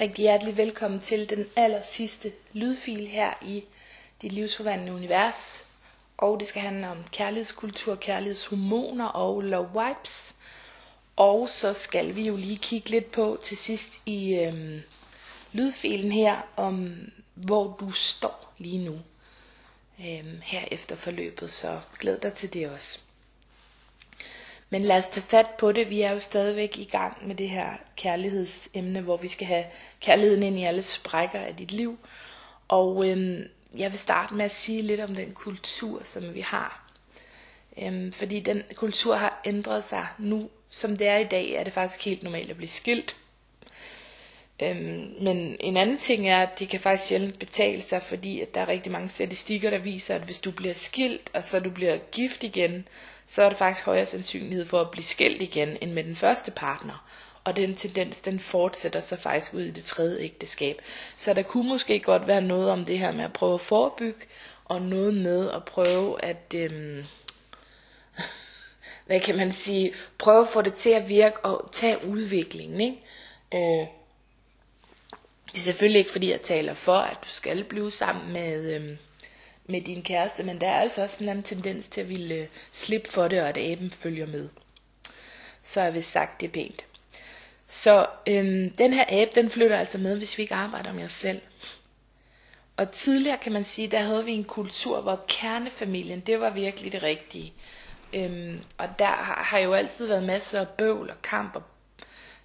Rigtig hjertelig velkommen til den aller sidste lydfil her i dit livsforvandlende univers. Og det skal handle om kærlighedskultur, kærlighedshormoner og love wipes. Og så skal vi jo lige kigge lidt på til sidst i øhm, lydfilen her, om hvor du står lige nu øhm, her efter forløbet. Så glæd dig til det også. Men lad os tage fat på det. Vi er jo stadigvæk i gang med det her kærlighedsemne, hvor vi skal have kærligheden ind i alle sprækker af dit liv. Og øhm, jeg vil starte med at sige lidt om den kultur, som vi har. Øhm, fordi den kultur har ændret sig nu. Som det er i dag, er det faktisk helt normalt at blive skilt. Øhm, men en anden ting er, at det kan faktisk sjældent betale sig, fordi at der er rigtig mange statistikker, der viser, at hvis du bliver skilt, og så du bliver gift igen, så er der faktisk højere sandsynlighed for at blive skilt igen, end med den første partner. Og den tendens, den fortsætter sig faktisk ud i det tredje ægteskab. Så der kunne måske godt være noget om det her med at prøve at forebygge, og noget med at prøve at, øhm, hvad kan man sige, prøve at få det til at virke og tage udviklingen, ikke? Øh, det er selvfølgelig ikke fordi jeg taler for, at du skal blive sammen med, øhm, med din kæreste, men der er altså også en eller anden tendens til at ville øh, slippe for det, og at aben følger med. Så har vi sagt det pænt. Så øhm, den her abe, den flytter altså med, hvis vi ikke arbejder med os selv. Og tidligere kan man sige, der havde vi en kultur, hvor kernefamilien, det var virkelig det rigtige. Øhm, og der har, har jo altid været masser af bøvl og kamp og,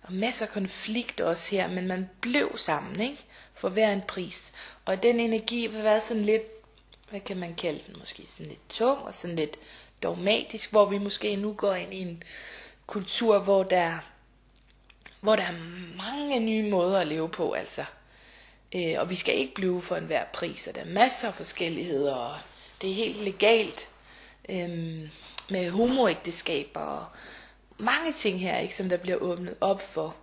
og masser af konflikt også her, men man blev sammen, ikke? For hver en pris. Og den energi vil være sådan lidt hvad kan man kalde den, måske sådan lidt tung og sådan lidt dogmatisk, hvor vi måske nu går ind i en kultur, hvor der, hvor der er mange nye måder at leve på, altså. Øh, og vi skal ikke blive for enhver pris, og der er masser af forskelligheder, og det er helt legalt øh, med homoægteskaber og mange ting her, ikke, som der bliver åbnet op for.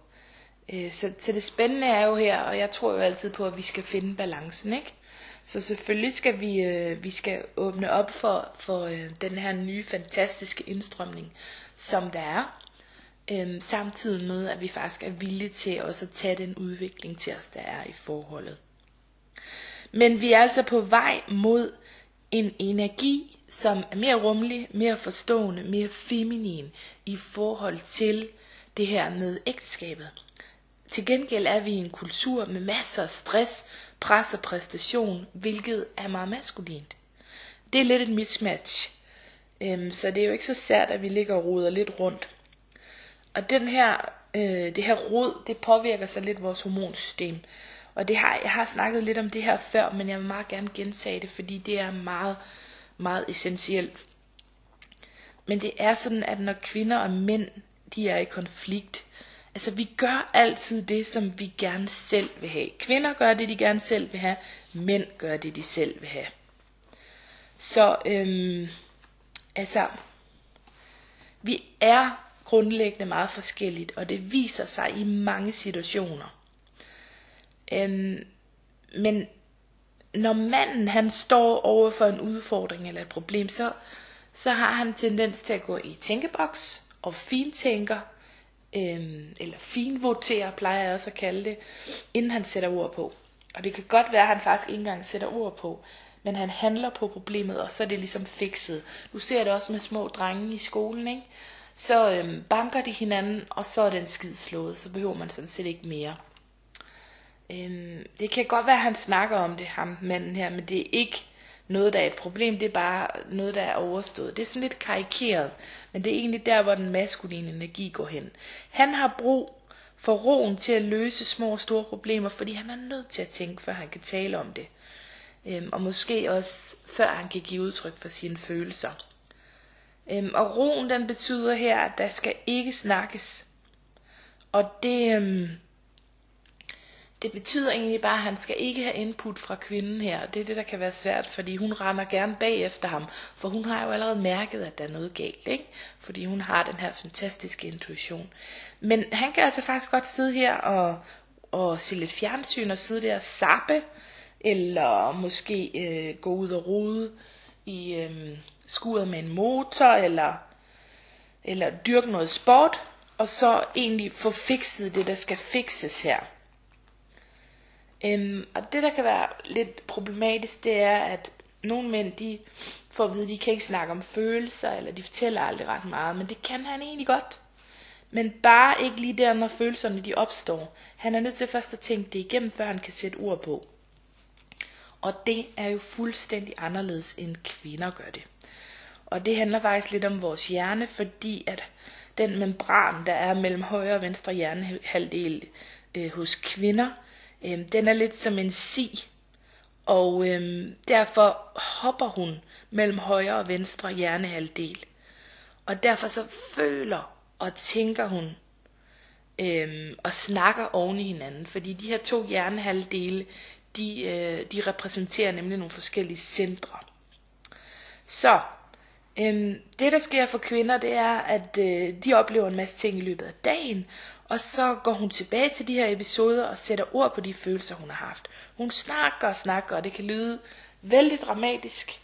Øh, så, så det spændende er jo her, og jeg tror jo altid på, at vi skal finde balancen, ikke? Så selvfølgelig skal vi, øh, vi skal åbne op for, for øh, den her nye fantastiske indstrømning, som der er. Øh, samtidig med, at vi faktisk er villige til også at tage den udvikling til os, der er i forholdet. Men vi er altså på vej mod en energi, som er mere rummelig, mere forstående, mere feminin i forhold til det her med ægteskabet. Til gengæld er vi i en kultur med masser af stress, pres og præstation, hvilket er meget maskulint. Det er lidt et mismatch. Øhm, så det er jo ikke så sært, at vi ligger og roder lidt rundt. Og den her, øh, det her rod, det påvirker så lidt vores hormonsystem. Og det har, jeg har snakket lidt om det her før, men jeg vil meget gerne gentage det, fordi det er meget, meget essentielt. Men det er sådan, at når kvinder og mænd, de er i konflikt, Altså vi gør altid det, som vi gerne selv vil have. Kvinder gør det, de gerne selv vil have. Mænd gør det, de selv vil have. Så øhm, altså, vi er grundlæggende meget forskelligt, og det viser sig i mange situationer. Øhm, men når manden han står over for en udfordring eller et problem, så, så har han tendens til at gå i tænkeboks og fintænker, øhm, eller finvoterer, plejer jeg også at kalde det, inden han sætter ord på. Og det kan godt være, at han faktisk ikke engang sætter ord på, men han handler på problemet, og så er det ligesom fikset. Du ser det også med små drenge i skolen, ikke? Så øhm, banker de hinanden, og så er den skid slået, så behøver man sådan set ikke mere. Øhm, det kan godt være, at han snakker om det, ham manden her, men det er ikke noget, der er et problem, det er bare noget, der er overstået. Det er sådan lidt karikeret, men det er egentlig der, hvor den maskuline energi går hen. Han har brug for roen til at løse små og store problemer, fordi han er nødt til at tænke, før han kan tale om det. Øhm, og måske også før han kan give udtryk for sine følelser. Øhm, og roen den betyder her, at der skal ikke snakkes. Og det, øhm, det betyder egentlig bare, at han skal ikke have input fra kvinden her. Det er det, der kan være svært, fordi hun render gerne bag efter ham. For hun har jo allerede mærket, at der er noget galt, ikke? Fordi hun har den her fantastiske intuition. Men han kan altså faktisk godt sidde her og, og se lidt fjernsyn og sidde der og sappe. Eller måske øh, gå ud og rode i øh, skuret med en motor. Eller, eller dyrke noget sport. Og så egentlig få fikset det, der skal fikses her. Øhm, og det, der kan være lidt problematisk, det er, at nogle mænd, de får at vide, at de kan ikke snakke om følelser, eller de fortæller aldrig ret meget, men det kan han egentlig godt. Men bare ikke lige der, når følelserne de opstår. Han er nødt til først at tænke det igennem, før han kan sætte ord på. Og det er jo fuldstændig anderledes end kvinder gør det. Og det handler faktisk lidt om vores hjerne, fordi at den membran, der er mellem højre og venstre hjernehalvdel øh, hos kvinder, Øhm, den er lidt som en si. Og øhm, derfor hopper hun mellem højre og venstre hjernehalvdel. Og derfor så føler og tænker hun øhm, og snakker oven i hinanden. Fordi de her to hjernehalvdele, de, øh, de repræsenterer nemlig nogle forskellige centre. Så øhm, det der sker for kvinder, det er, at øh, de oplever en masse ting i løbet af dagen, og så går hun tilbage til de her episoder og sætter ord på de følelser, hun har haft. Hun snakker og snakker, og det kan lyde vældig dramatisk,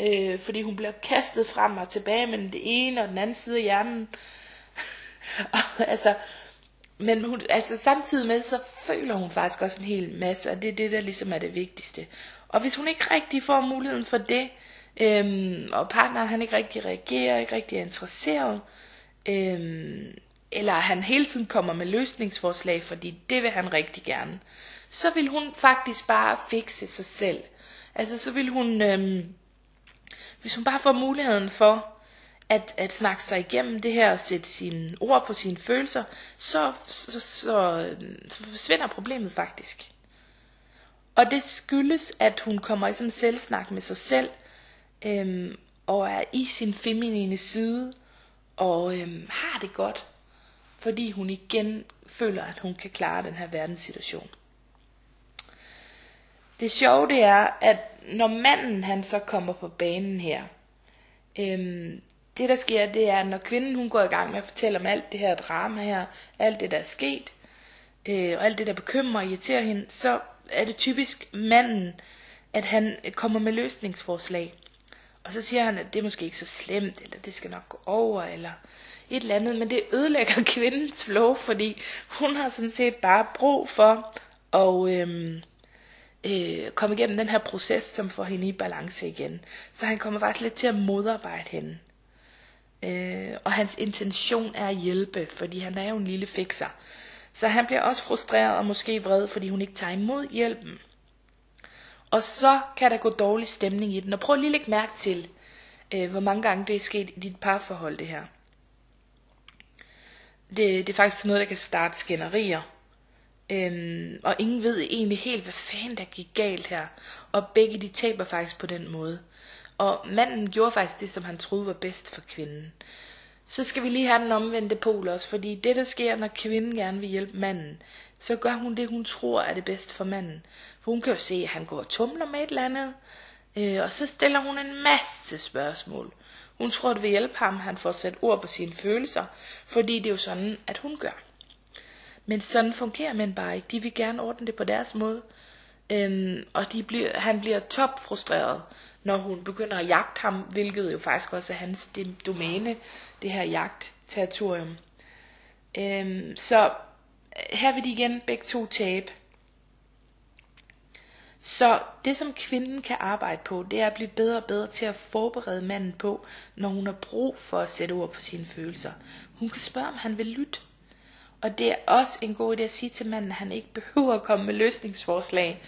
øh, fordi hun bliver kastet frem og tilbage mellem det ene og den anden side af hjernen. altså, men hun, altså samtidig med, så føler hun faktisk også en hel masse, og det er det, der ligesom er det vigtigste. Og hvis hun ikke rigtig får muligheden for det, øhm, og partneren han ikke rigtig reagerer, ikke rigtig er interesseret, øhm, eller han hele tiden kommer med løsningsforslag, fordi det vil han rigtig gerne, så vil hun faktisk bare fikse sig selv. Altså så vil hun, øhm, hvis hun bare får muligheden for at, at snakke sig igennem det her og sætte sine ord på sine følelser, så, så, så, så forsvinder problemet faktisk. Og det skyldes, at hun kommer i sådan selvsnak med sig selv, øhm, og er i sin feminine side, og øhm, har det godt, fordi hun igen føler, at hun kan klare den her verdenssituation. Det sjove det er, at når manden han så kommer på banen her, øhm, det der sker, det er, at når kvinden hun går i gang med at fortælle om alt det her drama her, alt det der er sket, øh, og alt det der bekymrer og irriterer hende, så er det typisk manden, at han kommer med løsningsforslag. Og så siger han, at det er måske ikke så slemt, eller det skal nok gå over, eller et eller andet, men det ødelægger kvindens flow, fordi hun har sådan set bare brug for at øhm, øh, komme igennem den her proces, som får hende i balance igen. Så han kommer faktisk lidt til at modarbejde hende. Øh, og hans intention er at hjælpe, fordi han er jo en lille fikser. Så han bliver også frustreret og måske vred, fordi hun ikke tager imod hjælpen. Og så kan der gå dårlig stemning i den. Og prøv lige at lægge mærke til, øh, hvor mange gange det er sket i dit parforhold, det her. Det, det er faktisk noget, der kan starte skænderier. Øhm, og ingen ved egentlig helt, hvad fanden der gik galt her. Og begge de taber faktisk på den måde. Og manden gjorde faktisk det, som han troede var bedst for kvinden. Så skal vi lige have den omvendte pol også, fordi det der sker, når kvinden gerne vil hjælpe manden, så gør hun det, hun tror er det bedste for manden. For hun kan jo se, at han går og tumler med et eller andet, øh, og så stiller hun en masse spørgsmål. Hun tror, det vil hjælpe ham, han får sat ord på sine følelser, fordi det er jo sådan, at hun gør. Men sådan fungerer mænd bare ikke. De vil gerne ordne det på deres måde. Øhm, og de bliver, han bliver topfrustreret, når hun begynder at jagte ham, hvilket jo faktisk også er hans domæne, det her jagtterritorium. Øhm, så her vil de igen begge to tabe. Så det som kvinden kan arbejde på, det er at blive bedre og bedre til at forberede manden på, når hun har brug for at sætte ord på sine følelser. Hun kan spørge, om han vil lytte. Og det er også en god idé at sige til manden, at han ikke behøver at komme med løsningsforslag.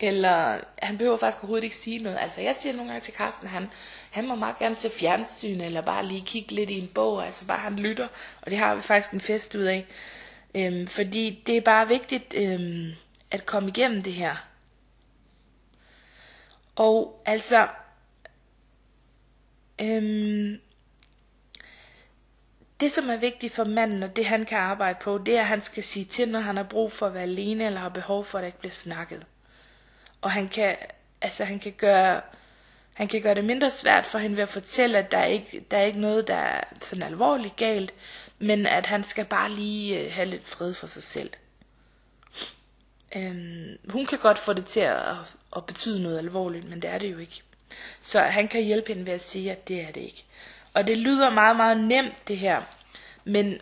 Eller han behøver faktisk overhovedet ikke sige noget. Altså jeg siger nogle gange til Carsten, han, han må meget gerne se fjernsyn, eller bare lige kigge lidt i en bog, altså bare han lytter. Og det har vi faktisk en fest ud af. Øhm, fordi det er bare vigtigt øhm, at komme igennem det her. Og altså, øhm, det som er vigtigt for manden, og det han kan arbejde på, det er, at han skal sige til, når han har brug for at være alene, eller har behov for, at der ikke bliver snakket. Og han kan, altså han kan gøre, han kan gøre det mindre svært for hende ved at fortælle, at der er ikke, der er ikke noget, der er sådan alvorligt galt, men at han skal bare lige øh, have lidt fred for sig selv. Øhm, hun kan godt få det til at, at betyde noget alvorligt, men det er det jo ikke. Så han kan hjælpe hende ved at sige, at det er det ikke. Og det lyder meget, meget nemt det her, men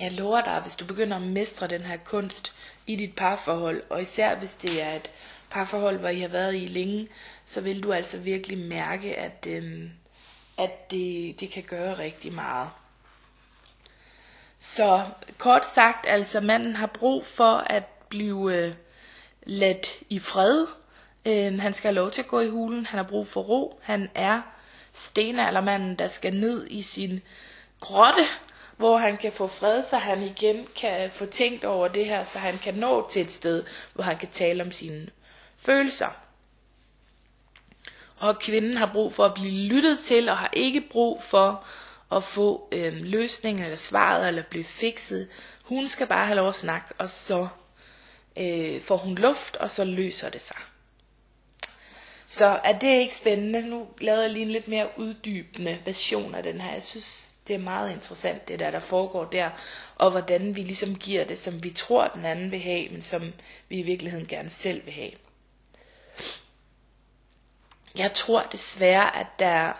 jeg lover dig, hvis du begynder at mestre den her kunst i dit parforhold, og især hvis det er et parforhold, hvor I har været i længe, så vil du altså virkelig mærke, at, øhm, at det, det kan gøre rigtig meget. Så kort sagt, altså manden har brug for at blive øh, ladt i fred. Øh, han skal have lov til at gå i hulen. Han har brug for ro. Han er stenaldermanden, der skal ned i sin grotte, hvor han kan få fred, så han igen kan få tænkt over det her, så han kan nå til et sted, hvor han kan tale om sine følelser. Og kvinden har brug for at blive lyttet til, og har ikke brug for at få øh, løsningen eller svaret, eller blive fikset. Hun skal bare have lov at snakke, og så øh, får hun luft, og så løser det sig. Så er det ikke spændende? Nu lavede jeg lige en lidt mere uddybende version af den her. Jeg synes, det er meget interessant, det der, der foregår der, og hvordan vi ligesom giver det, som vi tror, den anden vil have, men som vi i virkeligheden gerne selv vil have. Jeg tror desværre, at der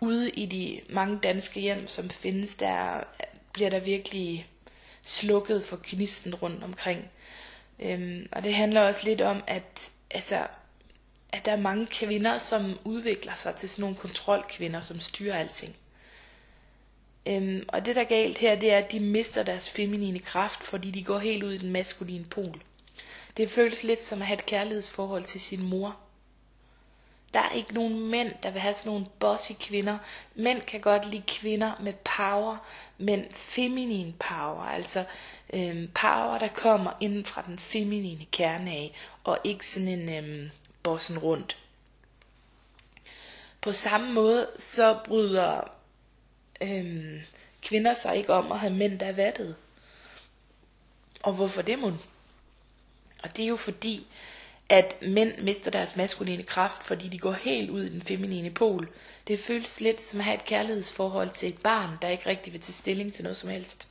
ude i de mange danske hjem, som findes, der bliver der virkelig slukket for gnisten rundt omkring. Øhm, og det handler også lidt om, at, altså, at der er mange kvinder, som udvikler sig til sådan nogle kontrolkvinder, som styrer alting. Øhm, og det der er galt her, det er, at de mister deres feminine kraft, fordi de går helt ud i den maskuline pol. Det føles lidt som at have et kærlighedsforhold til sin mor. Der er ikke nogen mænd, der vil have sådan nogle bossy kvinder. Mænd kan godt lide kvinder med power, men feminin power, altså øhm, power, der kommer inden fra den feminine kerne af, og ikke sådan en øhm, bossen rundt. På samme måde så bryder øhm, kvinder sig ikke om at have mænd, der er vattet. Og hvorfor det, mon? Og det er jo fordi, at mænd mister deres maskuline kraft, fordi de går helt ud i den feminine pol. Det føles lidt som at have et kærlighedsforhold til et barn, der ikke rigtig vil tage stilling til noget som helst.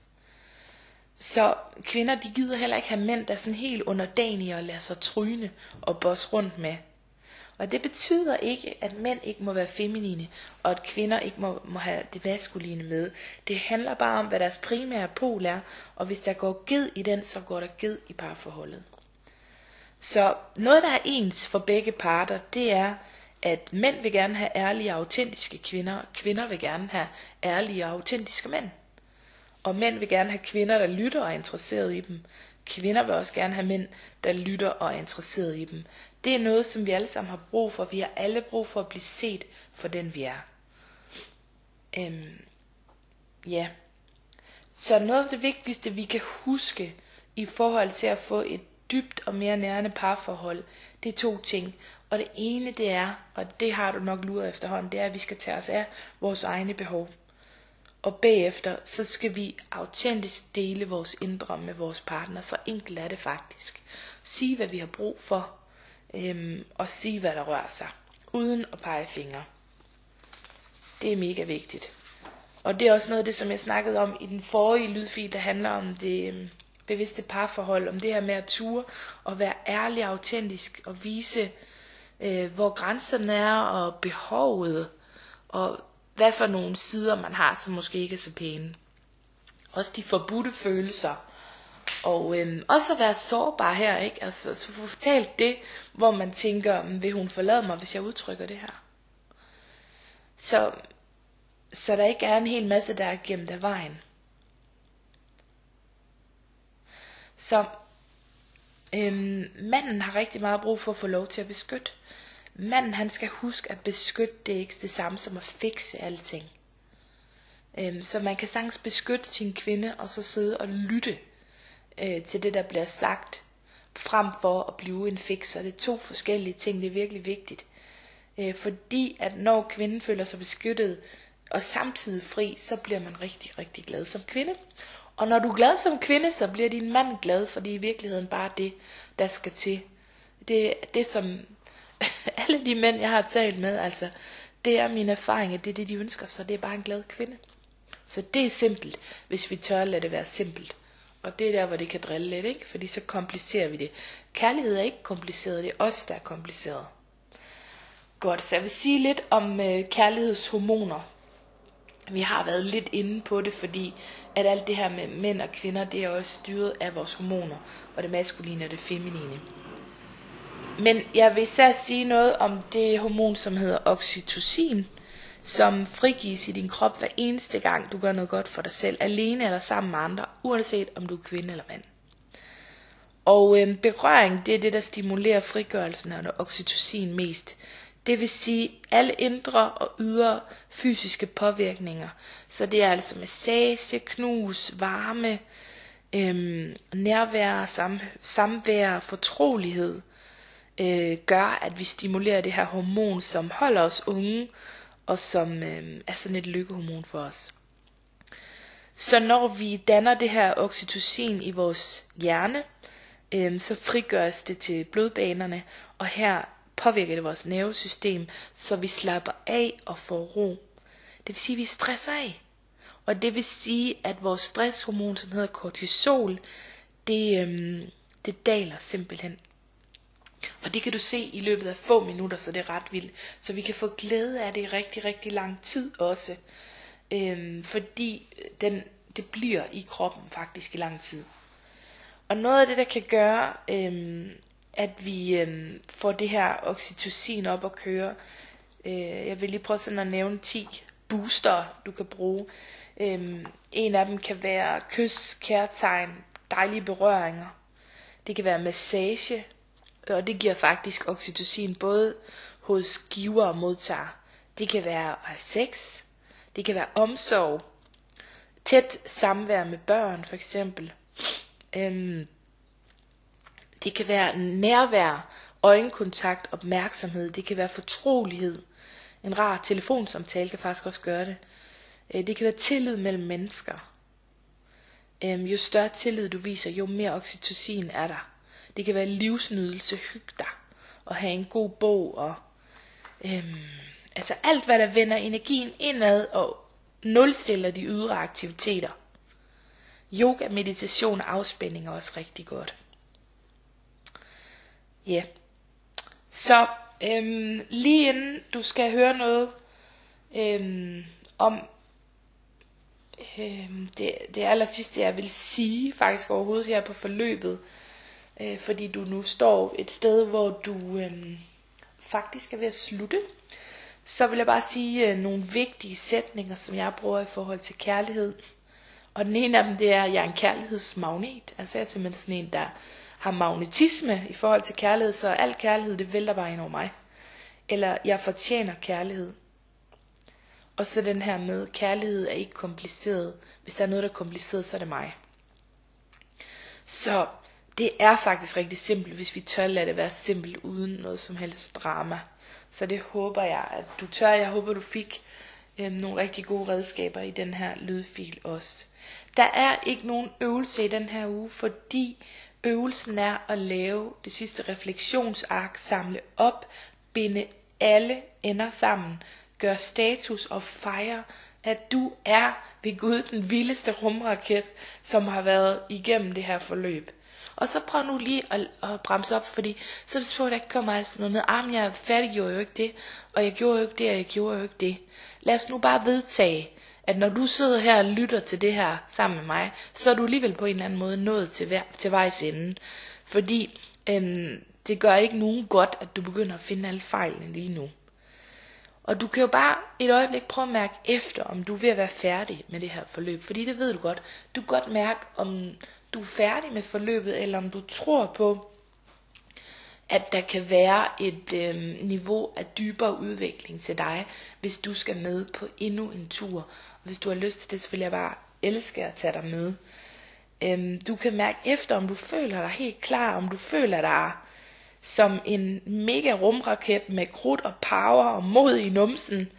Så kvinder, de gider heller ikke have mænd, der er sådan helt underdanige og lader sig tryne og bosse rundt med. Og det betyder ikke, at mænd ikke må være feminine, og at kvinder ikke må, må have det maskuline med. Det handler bare om, hvad deres primære pol er, og hvis der går ged i den, så går der ged i parforholdet. Så noget, der er ens for begge parter, det er, at mænd vil gerne have ærlige og autentiske kvinder, kvinder vil gerne have ærlige og autentiske mænd. Og mænd vil gerne have kvinder, der lytter og er interesseret i dem. Kvinder vil også gerne have mænd, der lytter og er interesseret i dem. Det er noget, som vi alle sammen har brug for. Vi har alle brug for at blive set for den, vi er. Øhm, ja. Så noget af det vigtigste, vi kan huske i forhold til at få et dybt og mere nærende parforhold, det er to ting. Og det ene det er, og det har du nok luret efterhånden, det er, at vi skal tage os af vores egne behov. Og bagefter, så skal vi autentisk dele vores indre med vores partner. Så enkelt er det faktisk. Sige, hvad vi har brug for, øhm, og sige, hvad der rører sig. Uden at pege fingre. Det er mega vigtigt. Og det er også noget af det, som jeg snakkede om i den forrige lydfil, der handler om det øhm, bevidste parforhold, om det her med at ture og være ærlig og autentisk og vise, øh, hvor grænserne er og behovet, og hvad for nogle sider man har, som måske ikke er så pæne. Også de forbudte følelser. Og øhm, også at være sårbar her, ikke? Altså, så få fortalt det, hvor man tænker, mm, vil hun forlade mig, hvis jeg udtrykker det her? Så, så der ikke er en hel masse, der er gemt af vejen. Så øhm, manden har rigtig meget brug for at få lov til at beskytte. Manden han skal huske at beskytte det er ikke det samme som at fikse alting. Øhm, så man kan sagtens beskytte sin kvinde og så sidde og lytte øh, til det der bliver sagt, frem for at blive en fikser. Det er to forskellige ting, det er virkelig vigtigt. Øh, fordi at når kvinden føler sig beskyttet og samtidig fri, så bliver man rigtig, rigtig glad som kvinde. Og når du er glad som kvinde, så bliver din mand glad, for det er i virkeligheden bare det, der skal til. Det det, som alle de mænd, jeg har talt med, altså, det er min erfaring, det er det, de ønsker sig. Det er bare en glad kvinde. Så det er simpelt, hvis vi tør at lade det være simpelt. Og det er der, hvor det kan drille lidt, ikke? Fordi så komplicerer vi det. Kærlighed er ikke kompliceret, det er os, der er kompliceret. Godt, så jeg vil sige lidt om øh, kærlighedshormoner vi har været lidt inde på det, fordi at alt det her med mænd og kvinder, det er også styret af vores hormoner, og det maskuline og det feminine. Men jeg vil især sige noget om det hormon, som hedder oxytocin, som frigives i din krop hver eneste gang, du gør noget godt for dig selv, alene eller sammen med andre, uanset om du er kvinde eller mand. Og øh, berøring, det er det, der stimulerer frigørelsen af oxytocin mest. Det vil sige alle indre og ydre fysiske påvirkninger. Så det er altså massage, knus, varme, øhm, nærvær, sam, samvær, fortrolighed, øh, gør, at vi stimulerer det her hormon, som holder os unge, og som øh, er sådan et lykkehormon for os. Så når vi danner det her oxytocin i vores hjerne, øh, så frigøres det til blodbanerne, og her påvirker det vores nervesystem, så vi slapper af og får ro. Det vil sige, at vi stresser af. Og det vil sige, at vores stresshormon, som hedder kortisol, det, øhm, det daler simpelthen. Og det kan du se i løbet af få minutter, så det er ret vildt. Så vi kan få glæde af det i rigtig, rigtig lang tid også. Øhm, fordi den, det bliver i kroppen faktisk i lang tid. Og noget af det, der kan gøre, øhm, at vi øh, får det her oxytocin op at køre, øh, jeg vil lige prøve sådan at nævne 10 booster, du kan bruge. Øh, en af dem kan være kys, kærtegn, dejlige berøringer. Det kan være massage, og det giver faktisk oxytocin både hos giver og modtager. Det kan være at have sex, det kan være omsorg, tæt samvær med børn for eksempel. Øhm, det kan være nærvær, øjenkontakt, opmærksomhed, det kan være fortrolighed. En rar telefonsamtale kan faktisk også gøre det. Øh, det kan være tillid mellem mennesker. Øhm, jo større tillid du viser, jo mere oxytocin er der. Det kan være livsnydelse, hygge dig, og have en god bog, og øhm, altså alt hvad der vender energien indad og nulstiller de ydre aktiviteter. Yoga, meditation og afspænding er også rigtig godt. Ja. Yeah. Så øhm, lige inden du skal høre noget øhm, om øhm, det, det aller sidste jeg vil sige faktisk overhovedet her på forløbet, øh, fordi du nu står et sted, hvor du øhm, faktisk er ved at slutte, så vil jeg bare sige øh, nogle vigtige sætninger, som jeg bruger i forhold til kærlighed. Og den ene af dem, det er, at jeg er en kærlighedsmagnet. Altså jeg er simpelthen sådan en, der har magnetisme i forhold til kærlighed, så al kærlighed, det vælter bare ind over mig. Eller jeg fortjener kærlighed. Og så den her med, kærlighed er ikke kompliceret. Hvis der er noget, der er kompliceret, så er det mig. Så det er faktisk rigtig simpelt, hvis vi tør lade det være simpelt, uden noget som helst drama. Så det håber jeg, at du tør. Jeg håber, du fik øh, nogle rigtig gode redskaber i den her lydfil også. Der er ikke nogen øvelse i den her uge, fordi øvelsen er at lave det sidste refleksionsark, samle op, binde alle ender sammen, gør status og fejre, at du er ved Gud den vildeste rumraket, som har været igennem det her forløb. Og så prøv nu lige at, at bremse op, fordi så hvis på, der ikke kommer sådan noget, ah, jeg færdiggjorde jo ikke det, og jeg gjorde jo ikke det, og jeg gjorde jo ikke det. Lad os nu bare vedtage, at når du sidder her og lytter til det her sammen med mig, så er du alligevel på en eller anden måde nået til, vej, til vejs ende. Fordi øhm, det gør ikke nogen godt, at du begynder at finde alle fejlene lige nu. Og du kan jo bare et øjeblik prøve at mærke efter, om du er ved at være færdig med det her forløb. Fordi det ved du godt. Du kan godt mærke, om du er færdig med forløbet, eller om du tror på, at der kan være et øh, niveau af dybere udvikling til dig, hvis du skal med på endnu en tur. Hvis du har lyst til det, så vil jeg bare elske at tage dig med. Øhm, du kan mærke efter, om du føler dig helt klar, om du føler dig som en mega rumraket med krudt og power og mod i numsen.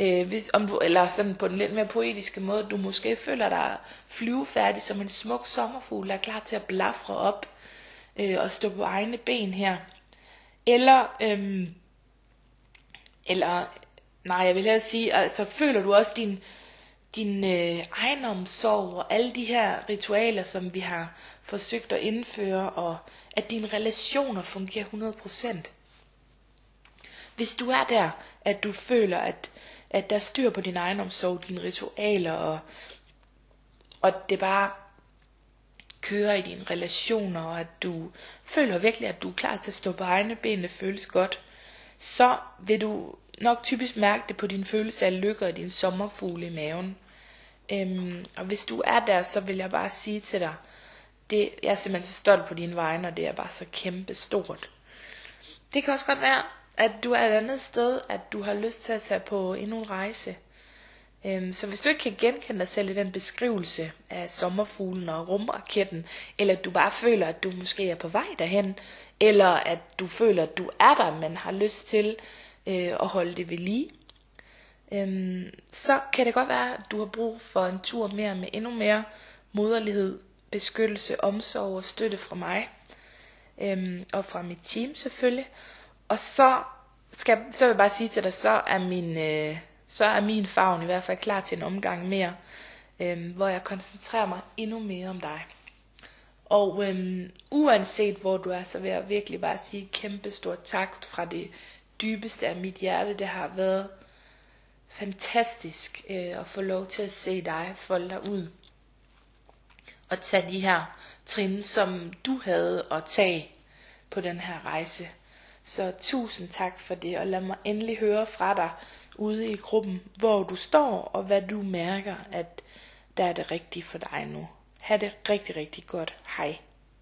Øh, hvis, om du, eller sådan på den lidt mere poetiske måde, du måske føler dig flyvefærdig som en smuk sommerfugl, der er klar til at blafre op øh, og stå på egne ben her. Eller, øhm, eller, nej, jeg vil hellere sige, altså føler du også din, din øh, egenomsorg og alle de her ritualer, som vi har forsøgt at indføre, og at dine relationer fungerer 100%. Hvis du er der, at du føler, at, at der er styr på din egen omsorg, dine ritualer, og, og det bare kører i dine relationer, og at du føler virkelig, at du er klar til at stå på egne ben, det føles godt, så vil du nok typisk mærke det på din følelse af lykke og din sommerfugle i maven. Øhm, og hvis du er der, så vil jeg bare sige til dig, det, jeg er simpelthen så stolt på dine vegne, og det er bare så kæmpe stort. Det kan også godt være, at du er et andet sted, at du har lyst til at tage på endnu en rejse. Øhm, så hvis du ikke kan genkende dig selv i den beskrivelse af sommerfuglen og rumraketten, eller at du bare føler, at du måske er på vej derhen, eller at du føler, at du er der, men har lyst til øh, at holde det ved lige, øhm, så kan det godt være, at du har brug for en tur mere med endnu mere moderlighed, beskyttelse, omsorg og støtte fra mig, øhm, og fra mit team selvfølgelig. Og så, skal, så vil jeg bare sige til dig, så er min, øh, så er min favn i hvert fald klar til en omgang mere, øhm, hvor jeg koncentrerer mig endnu mere om dig. Og øhm, uanset hvor du er, så vil jeg virkelig bare sige kæmpe stort tak fra det dybeste af mit hjerte. Det har været fantastisk øh, at få lov til at se dig folde dig ud. Og tage de her trin, som du havde at tage på den her rejse. Så tusind tak for det, og lad mig endelig høre fra dig ude i gruppen, hvor du står, og hvad du mærker, at der er det rigtige for dig nu. Ha' det rigtig, rigtig godt. Hej.